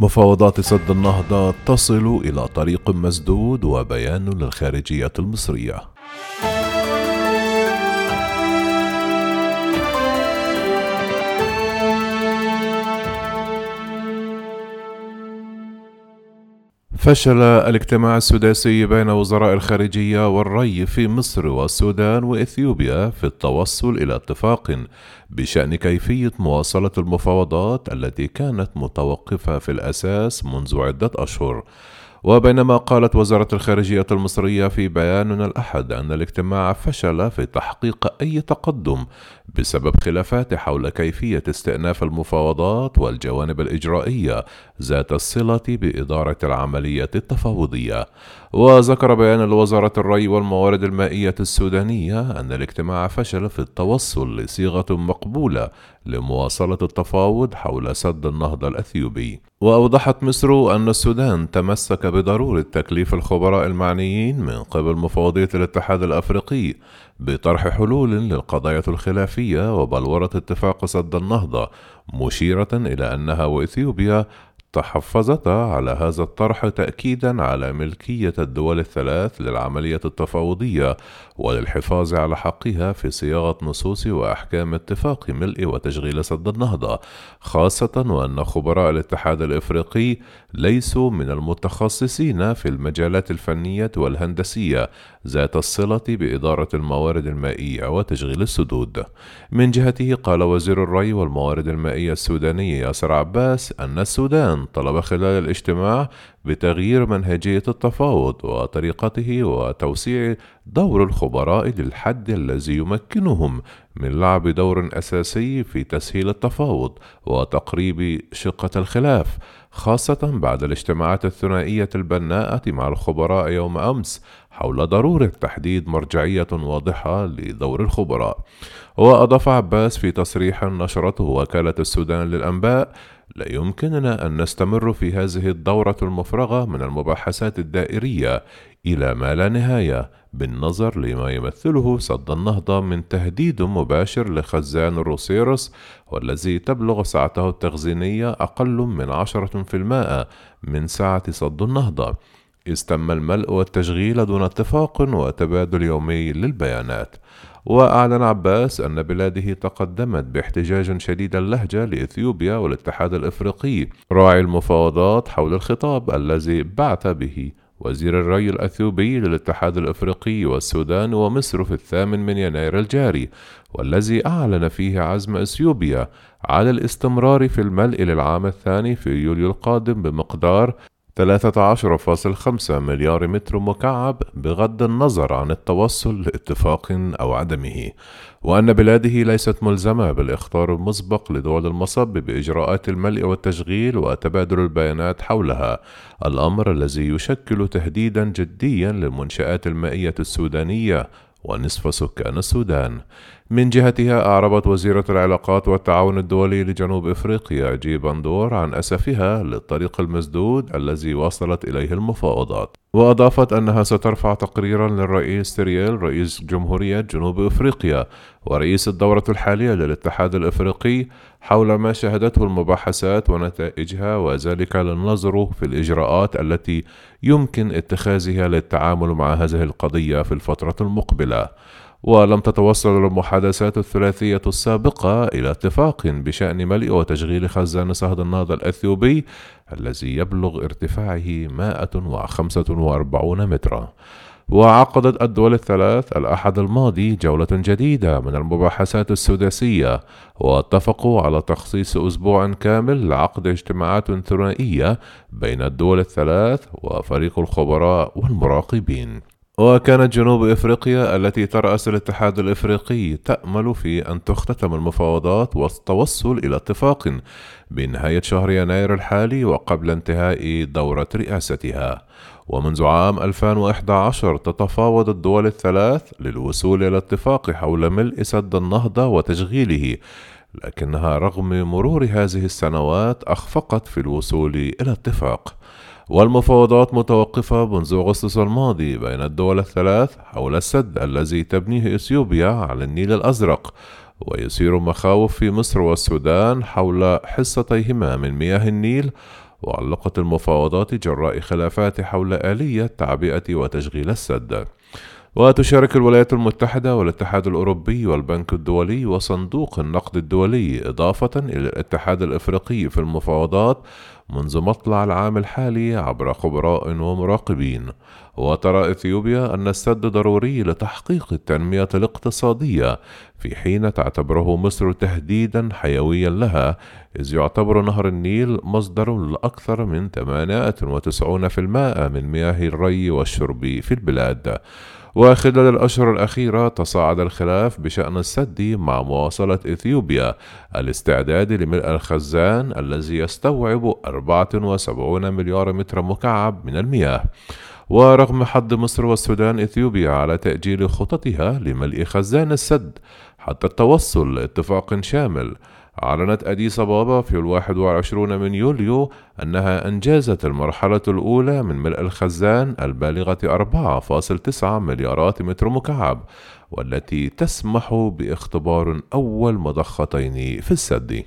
مفاوضات سد النهضة تصل إلى طريق مسدود وبيان للخارجية المصرية. فشل الاجتماع السداسي بين وزراء الخارجية والري في مصر والسودان وإثيوبيا في التوصل إلى اتفاق بشأن كيفية مواصلة المفاوضات التي كانت متوقفة في الأساس منذ عدة أشهر. وبينما قالت وزارة الخارجية المصرية في بيان الأحد أن الاجتماع فشل في تحقيق أي تقدم بسبب خلافات حول كيفية استئناف المفاوضات والجوانب الإجرائية ذات الصلة بإدارة العملية التفاوضية. وذكر بيان لوزارة الري والموارد المائية السودانية أن الاجتماع فشل في التوصل لصيغة مقبولة لمواصلة التفاوض حول سد النهضة الأثيوبي. وأوضحت مصر أن السودان تمسك بضرورة تكليف الخبراء المعنيين من قبل مفوضية الاتحاد الأفريقي بطرح حلول للقضايا الخلافية وبلورة اتفاق سد النهضة مشيرة إلى أنها وإثيوبيا تحفظتا على هذا الطرح تأكيدا على ملكية الدول الثلاث للعملية التفاوضية وللحفاظ على حقها في صياغة نصوص وأحكام اتفاق ملء وتشغيل سد النهضة خاصة وأن خبراء الاتحاد الإفريقي ليسوا من المتخصصين في المجالات الفنية والهندسية ذات الصلة بإدارة الموارد المائية وتشغيل السدود. من جهته قال وزير الري والموارد المائية السوداني ياسر عباس أن السودان طلب خلال الاجتماع بتغيير منهجية التفاوض وطريقته وتوسيع دور الخبراء للحد الذي يمكنهم من لعب دور أساسي في تسهيل التفاوض وتقريب شقة الخلاف خاصة بعد الاجتماعات الثنائية البناءة مع الخبراء يوم أمس حول ضرورة تحديد مرجعية واضحة لدور الخبراء. وأضاف عباس في تصريح نشرته وكالة السودان للأنباء لا يمكننا أن نستمر في هذه الدورة المفرغة من المباحثات الدائرية إلى ما لا نهاية بالنظر لما يمثله سد النهضة من تهديد مباشر لخزان الروسيروس والذي تبلغ سعته التخزينية أقل من عشرة في المائة من سعة سد النهضة. إذ تم الملء والتشغيل دون اتفاق وتبادل يومي للبيانات. وأعلن عباس أن بلاده تقدمت باحتجاج شديد اللهجة لإثيوبيا والاتحاد الإفريقي راعي المفاوضات حول الخطاب الذي بعث به وزير الري الأثيوبي للاتحاد الإفريقي والسودان ومصر في الثامن من يناير الجاري والذي أعلن فيه عزم إثيوبيا على الاستمرار في الملء للعام الثاني في يوليو القادم بمقدار 13.5 مليار متر مكعب بغض النظر عن التوصل لاتفاق أو عدمه. وأن بلاده ليست ملزمة بالإخطار المسبق لدول المصب بإجراءات الملء والتشغيل وتبادل البيانات حولها. الأمر الذي يشكل تهديدا جديا للمنشآت المائية السودانية ونصف سكان السودان. من جهتها أعربت وزيرة العلاقات والتعاون الدولي لجنوب إفريقيا جي باندور عن أسفها للطريق المسدود الذي وصلت إليه المفاوضات. وأضافت أنها سترفع تقريرا للرئيس سيريل رئيس جمهورية جنوب إفريقيا ورئيس الدورة الحالية للاتحاد الإفريقي حول ما شهدته المباحثات ونتائجها وذلك للنظر في الإجراءات التي يمكن اتخاذها للتعامل مع هذه القضية في الفترة المقبلة. ولم تتوصل المحادثات الثلاثية السابقة إلى اتفاق بشأن ملء وتشغيل خزان صهد النهضة الأثيوبي الذي يبلغ ارتفاعه 145 مترا. وعقدت الدول الثلاث الأحد الماضي جولة جديدة من المباحثات السداسية واتفقوا على تخصيص أسبوع كامل لعقد اجتماعات ثنائية بين الدول الثلاث وفريق الخبراء والمراقبين. وكانت جنوب إفريقيا التي ترأس الاتحاد الإفريقي تأمل في أن تختتم المفاوضات والتوصل إلى اتفاق بنهاية شهر يناير الحالي وقبل انتهاء دورة رئاستها. ومنذ عام 2011 تتفاوض الدول الثلاث للوصول إلى اتفاق حول ملء سد النهضة وتشغيله لكنها رغم مرور هذه السنوات أخفقت في الوصول إلى اتفاق. والمفاوضات متوقفة منذ أغسطس الماضي بين الدول الثلاث حول السد الذي تبنيه إثيوبيا على النيل الأزرق ويثير مخاوف في مصر والسودان حول حصتيهما من مياه النيل. وعلقت المفاوضات جراء خلافات حول آلية تعبئة وتشغيل السد. وتشارك الولايات المتحدة والاتحاد الأوروبي والبنك الدولي وصندوق النقد الدولي إضافة إلى الاتحاد الإفريقي في المفاوضات منذ مطلع العام الحالي عبر خبراء ومراقبين. وترى إثيوبيا أن السد ضروري لتحقيق التنمية الاقتصادية في حين تعتبره مصر تهديدا حيويا لها إذ يعتبر نهر النيل مصدر لأكثر من 98% من مياه الري والشرب في البلاد. وخلال الأشهر الأخيرة تصاعد الخلاف بشأن السد مع مواصلة إثيوبيا الاستعداد لملء الخزان الذي يستوعب 74 مليار متر مكعب من المياه. ورغم حض مصر والسودان إثيوبيا على تأجيل خططها لملء خزان السد حتى التوصل لاتفاق شامل أعلنت أديس أبابا في الواحد والعشرون من يوليو أنها أنجزت المرحلة الأولى من ملء الخزان البالغة 4.9 مليارات متر مكعب والتي تسمح باختبار أول مضختين في السد.